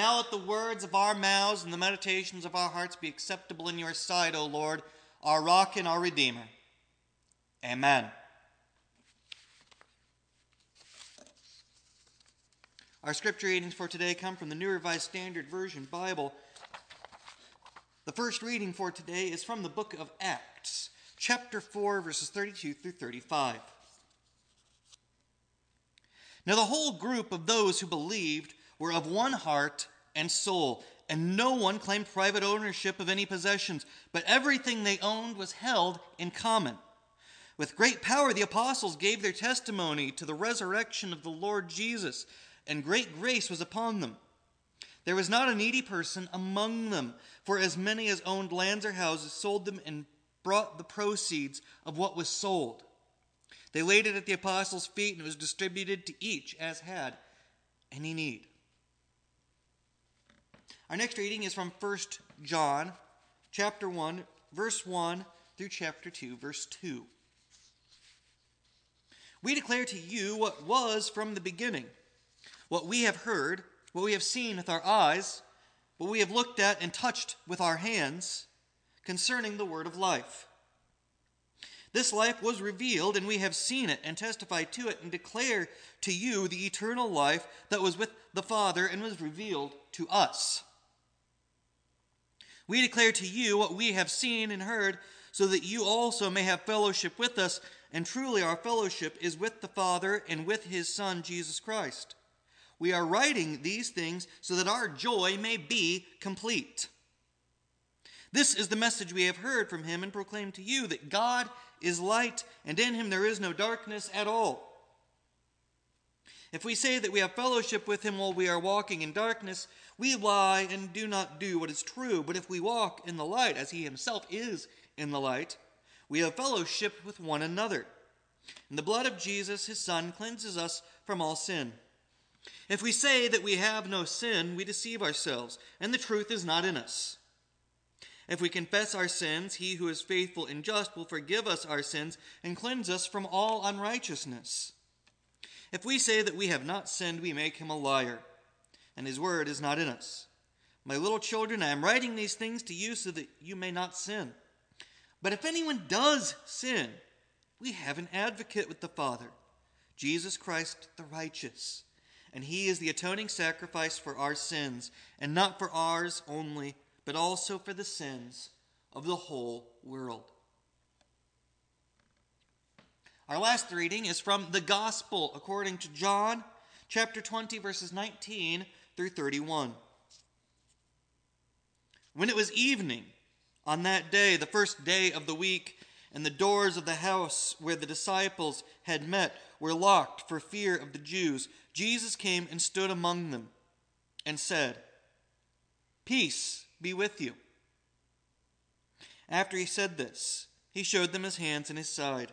Now let the words of our mouths and the meditations of our hearts be acceptable in your sight, O Lord, our rock and our redeemer. Amen. Our scripture readings for today come from the New Revised Standard Version Bible. The first reading for today is from the book of Acts, chapter 4, verses 32 through 35. Now, the whole group of those who believed were of one heart and soul, and no one claimed private ownership of any possessions, but everything they owned was held in common. With great power, the apostles gave their testimony to the resurrection of the Lord Jesus, and great grace was upon them. There was not a needy person among them, for as many as owned lands or houses sold them and brought the proceeds of what was sold. They laid it at the apostles' feet, and it was distributed to each as had any need. Our next reading is from 1 John chapter 1 verse 1 through chapter 2 verse 2. We declare to you what was from the beginning, what we have heard, what we have seen with our eyes, what we have looked at and touched with our hands concerning the word of life. This life was revealed, and we have seen it and testified to it and declare to you the eternal life that was with the Father and was revealed to us. We declare to you what we have seen and heard, so that you also may have fellowship with us. And truly, our fellowship is with the Father and with his Son, Jesus Christ. We are writing these things so that our joy may be complete. This is the message we have heard from him and proclaimed to you that God is light, and in him there is no darkness at all. If we say that we have fellowship with him while we are walking in darkness, we lie and do not do what is true. But if we walk in the light, as he himself is in the light, we have fellowship with one another. And the blood of Jesus, his Son, cleanses us from all sin. If we say that we have no sin, we deceive ourselves, and the truth is not in us. If we confess our sins, he who is faithful and just will forgive us our sins and cleanse us from all unrighteousness. If we say that we have not sinned, we make him a liar and his word is not in us. My little children, I am writing these things to you so that you may not sin. But if anyone does sin, we have an advocate with the Father, Jesus Christ the righteous. And he is the atoning sacrifice for our sins, and not for ours only, but also for the sins of the whole world. Our last reading is from the Gospel according to John, chapter 20, verses 19 through 31. When it was evening on that day, the first day of the week, and the doors of the house where the disciples had met were locked for fear of the Jews, Jesus came and stood among them and said, Peace be with you. After he said this, he showed them his hands and his side.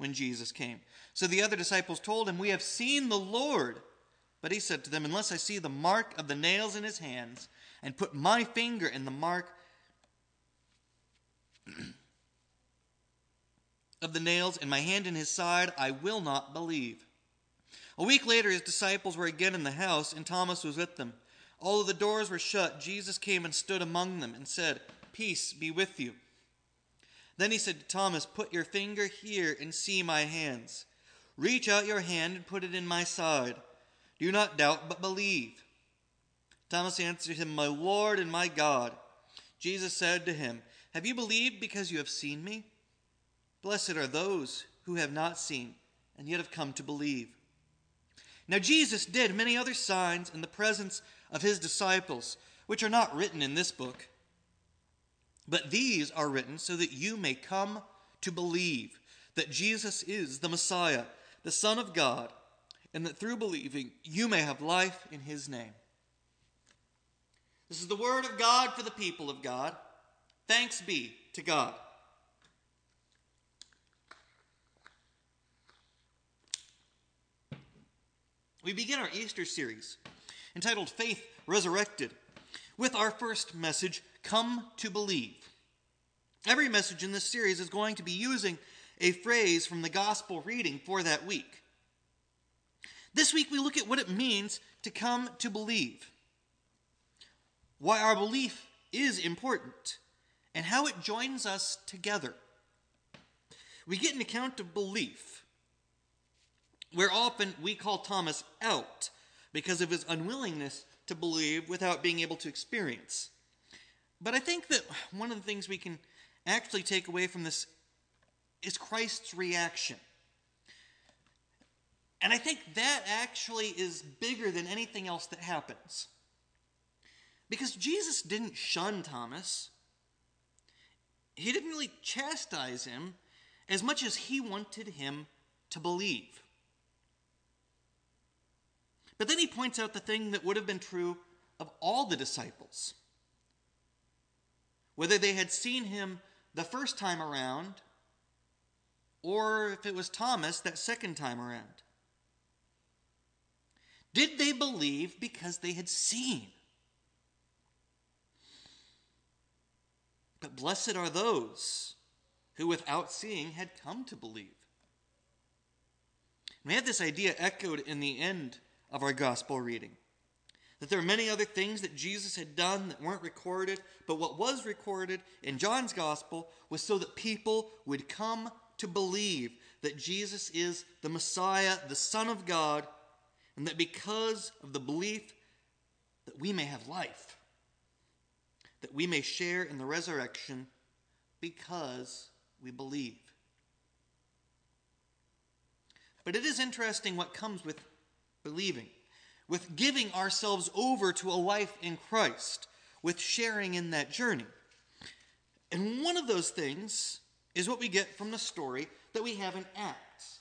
when Jesus came. So the other disciples told him, We have seen the Lord. But he said to them, Unless I see the mark of the nails in his hands, and put my finger in the mark of the nails, and my hand in his side, I will not believe. A week later, his disciples were again in the house, and Thomas was with them. Although the doors were shut, Jesus came and stood among them and said, Peace be with you. Then he said to Thomas, Put your finger here and see my hands. Reach out your hand and put it in my side. Do not doubt, but believe. Thomas answered him, My Lord and my God. Jesus said to him, Have you believed because you have seen me? Blessed are those who have not seen and yet have come to believe. Now, Jesus did many other signs in the presence of his disciples, which are not written in this book. But these are written so that you may come to believe that Jesus is the Messiah, the Son of God and that through believing you may have life in his name. This is the word of God for the people of God. Thanks be to God. We begin our Easter series entitled Faith Resurrected with our first message, Come to Believe. Every message in this series is going to be using a phrase from the gospel reading for that week. This week we look at what it means to come to believe why our belief is important, and how it joins us together. We get an account of belief, where often we call Thomas out because of his unwillingness to believe without being able to experience. But I think that one of the things we can actually take away from this is Christ's reaction. And I think that actually is bigger than anything else that happens. Because Jesus didn't shun Thomas, he didn't really chastise him as much as he wanted him to believe. But then he points out the thing that would have been true of all the disciples. Whether they had seen him the first time around, or if it was Thomas that second time around. Did they believe because they had seen? But blessed are those who, without seeing, had come to believe. we have this idea echoed in the end of our gospel reading that there are many other things that Jesus had done that weren't recorded, but what was recorded in John's gospel was so that people would come to believe that Jesus is the Messiah, the Son of God, and that because of the belief that we may have life that we may share in the resurrection because we believe. But it is interesting what comes with believing, with giving ourselves over to a life in Christ, with sharing in that journey. And one of those things is what we get from the story that we have in Acts.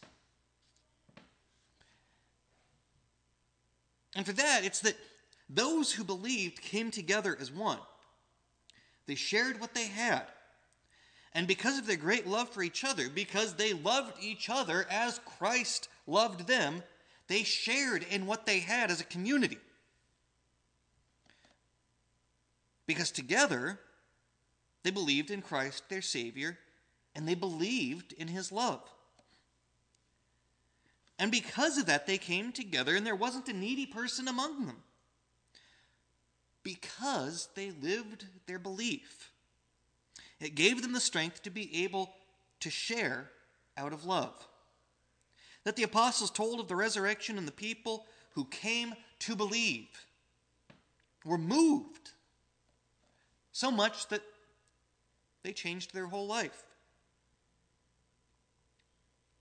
And for that, it's that those who believed came together as one. They shared what they had. And because of their great love for each other, because they loved each other as Christ loved them, they shared in what they had as a community. Because together, they believed in Christ, their Savior, and they believed in His love. And because of that, they came together, and there wasn't a needy person among them because they lived their belief. It gave them the strength to be able to share out of love. That the apostles told of the resurrection and the people who came to believe were moved so much that they changed their whole life.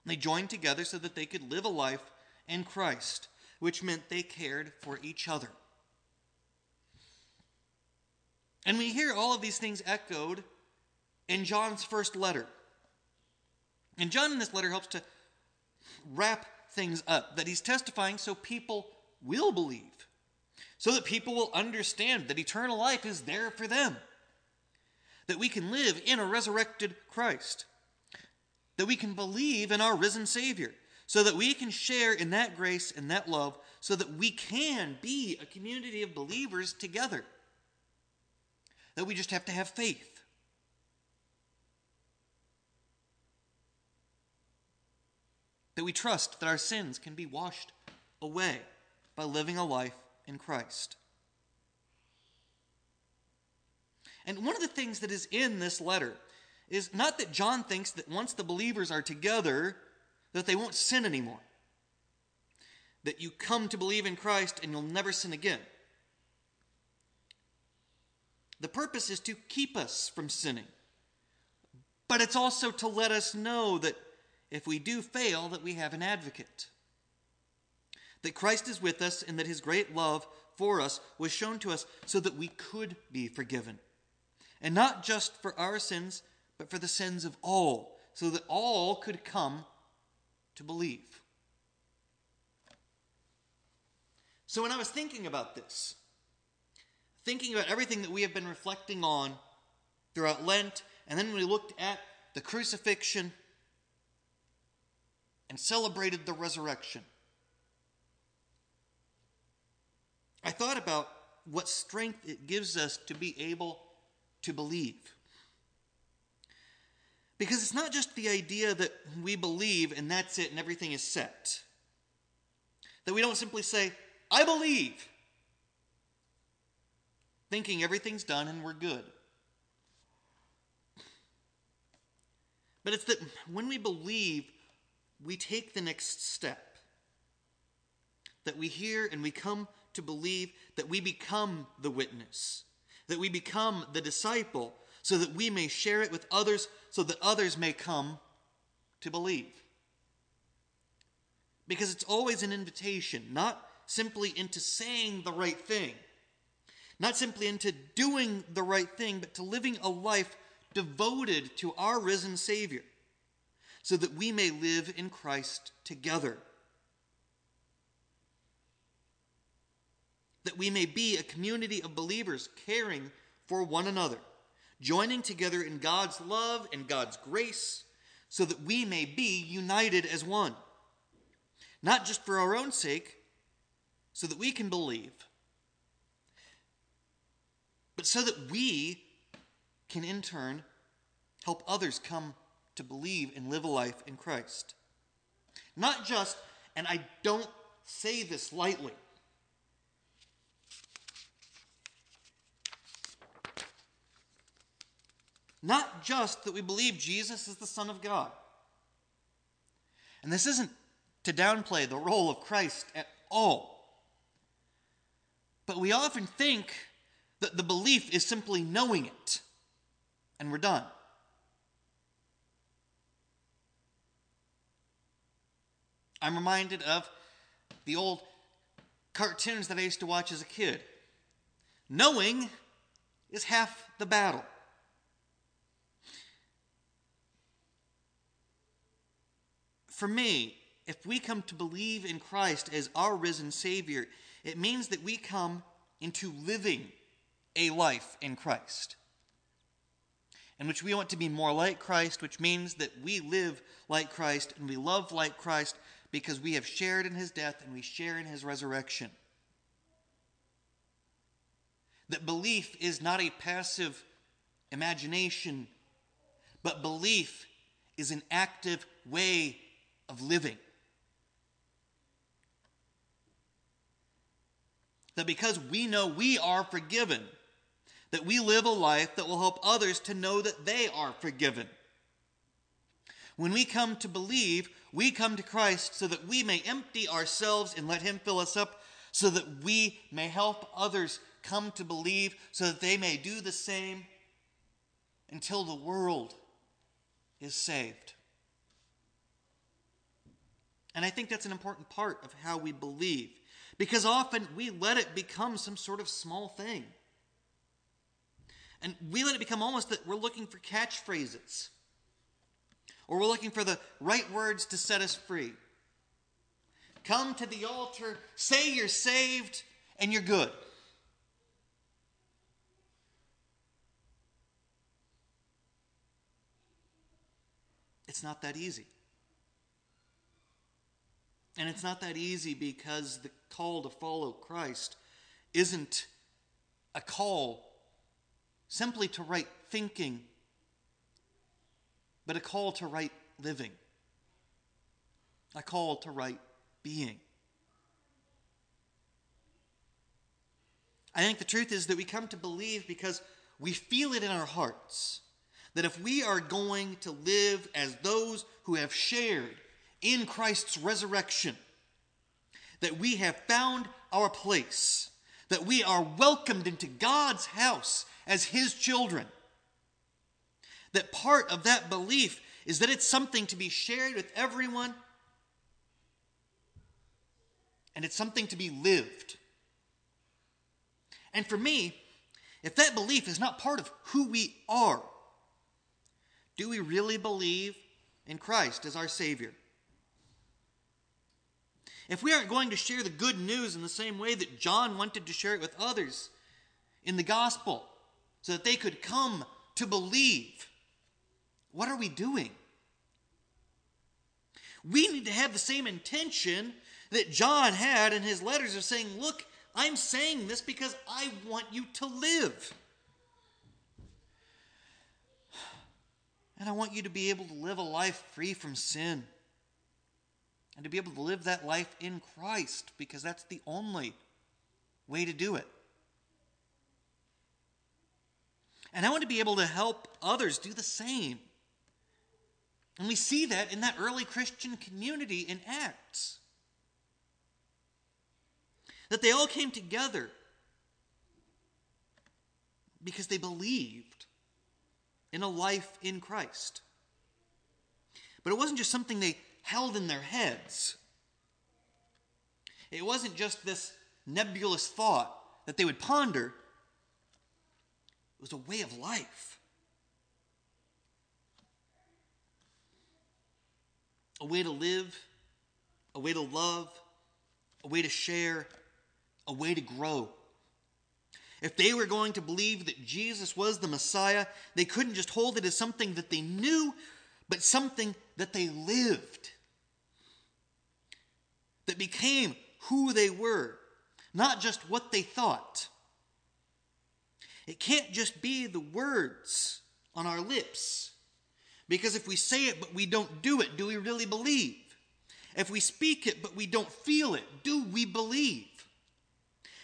They joined together so that they could live a life in Christ, which meant they cared for each other. And we hear all of these things echoed in John's first letter. And John in this letter helps to wrap things up that he's testifying so people will believe, so that people will understand that eternal life is there for them, that we can live in a resurrected Christ, that we can believe in our risen Savior, so that we can share in that grace and that love, so that we can be a community of believers together that we just have to have faith. That we trust that our sins can be washed away by living a life in Christ. And one of the things that is in this letter is not that John thinks that once the believers are together, that they won't sin anymore. That you come to believe in Christ and you'll never sin again. The purpose is to keep us from sinning. But it's also to let us know that if we do fail, that we have an advocate. That Christ is with us and that his great love for us was shown to us so that we could be forgiven. And not just for our sins, but for the sins of all, so that all could come to believe. So when I was thinking about this, thinking about everything that we have been reflecting on throughout Lent, and then we looked at the crucifixion and celebrated the resurrection. I thought about what strength it gives us to be able to believe. Because it's not just the idea that we believe and that's it and everything is set. That we don't simply say, I believe, thinking everything's done and we're good. But it's that when we believe, we take the next step. That we hear and we come to believe that we become the witness, that we become the disciple, so that we may share it with others, so that others may come to believe. Because it's always an invitation, not simply into saying the right thing, not simply into doing the right thing, but to living a life devoted to our risen Savior, so that we may live in Christ together. That we may be a community of believers caring for one another, joining together in God's love and God's grace, so that we may be united as one. Not just for our own sake, so that we can believe, but so that we can in turn help others come to believe and live a life in Christ. Not just, and I don't say this lightly, not just that we believe Jesus is the Son of God. And this isn't to downplay the role of Christ at all. But we often think that the belief is simply knowing it and we're done. I'm reminded of the old cartoons that I used to watch as a kid. Knowing is half the battle. For me, if we come to believe in Christ as our risen Savior, it means that we come into living a life in Christ in which we want to be more like Christ, which means that we live like Christ and we love like Christ because we have shared in his death and we share in his resurrection. That belief is not a passive imagination, but belief is an active way of living. That because we know we are forgiven, that we live a life that will help others to know that they are forgiven. When we come to believe, we come to Christ so that we may empty ourselves and let Him fill us up, so that we may help others come to believe, so that they may do the same until the world is saved. And I think that's an important part of how we believe, because often we let it become some sort of small thing. And we let it become almost that we're looking for catchphrases or we're looking for the right words to set us free. Come to the altar, say you're saved, and you're good. It's not that easy. And it's not that easy because the call to follow Christ isn't a call simply to right thinking, but a call to right living, a call to right being. I think the truth is that we come to believe because we feel it in our hearts that if we are going to live as those who have shared in Christ's resurrection, that we have found our place, that we are welcomed into God's house as His children. That part of that belief is that it's something to be shared with everyone and it's something to be lived. And for me, if that belief is not part of who we are, do we really believe in Christ as our Savior? If we aren't going to share the good news in the same way that John wanted to share it with others, in the gospel so that they could come to believe. What are we doing? We need to have the same intention that John had in his letters of saying, Look, I'm saying this because I want you to live. And I want you to be able to live a life free from sin. And to be able to live that life in Christ because that's the only way to do it. And I want to be able to help others do the same. And we see that in that early Christian community in Acts. That they all came together because they believed in a life in Christ. But it wasn't just something they held in their heads, it wasn't just this nebulous thought that they would ponder, it was a way of life. A way to live, a way to love, a way to share, a way to grow. If they were going to believe that Jesus was the Messiah, they couldn't just hold it as something that they knew, but something that they lived, that became who they were, not just what they thought. It can't just be the words on our lips. Because if we say it but we don't do it, do we really believe? If we speak it but we don't feel it, do we believe?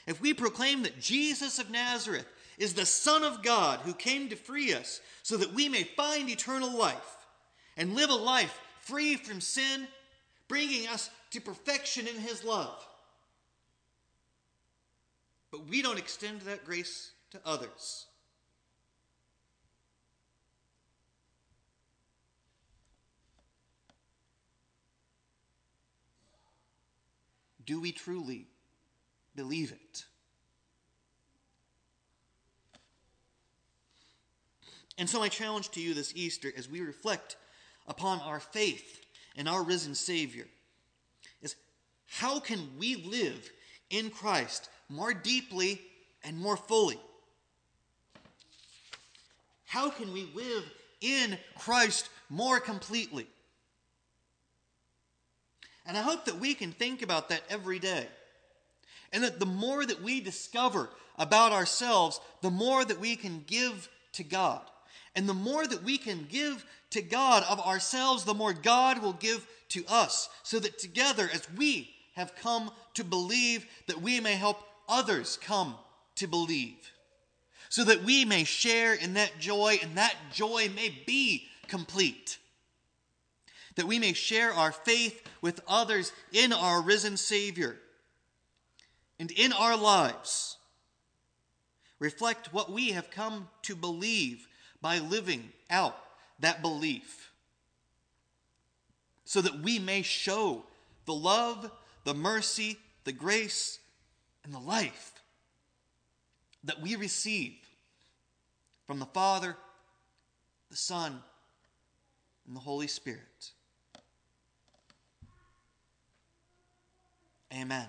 If we proclaim that Jesus of Nazareth is the Son of God who came to free us so that we may find eternal life and live a life free from sin, bringing us to perfection in His love, but we don't extend that grace to others. Do we truly believe it. And so, my challenge to you this Easter, as we reflect upon our faith in our risen Savior, is how can we live in Christ more deeply and more fully? How can we live in Christ more completely? And I hope that we can think about that every day. And that the more that we discover about ourselves, the more that we can give to God. And the more that we can give to God of ourselves, the more God will give to us. So that together, as we have come to believe, that we may help others come to believe. So that we may share in that joy, and that joy may be complete. That we may share our faith with others in our risen Savior and in our lives reflect what we have come to believe by living out that belief so that we may show the love, the mercy, the grace, and the life that we receive from the Father, the Son, and the Holy Spirit. Amen.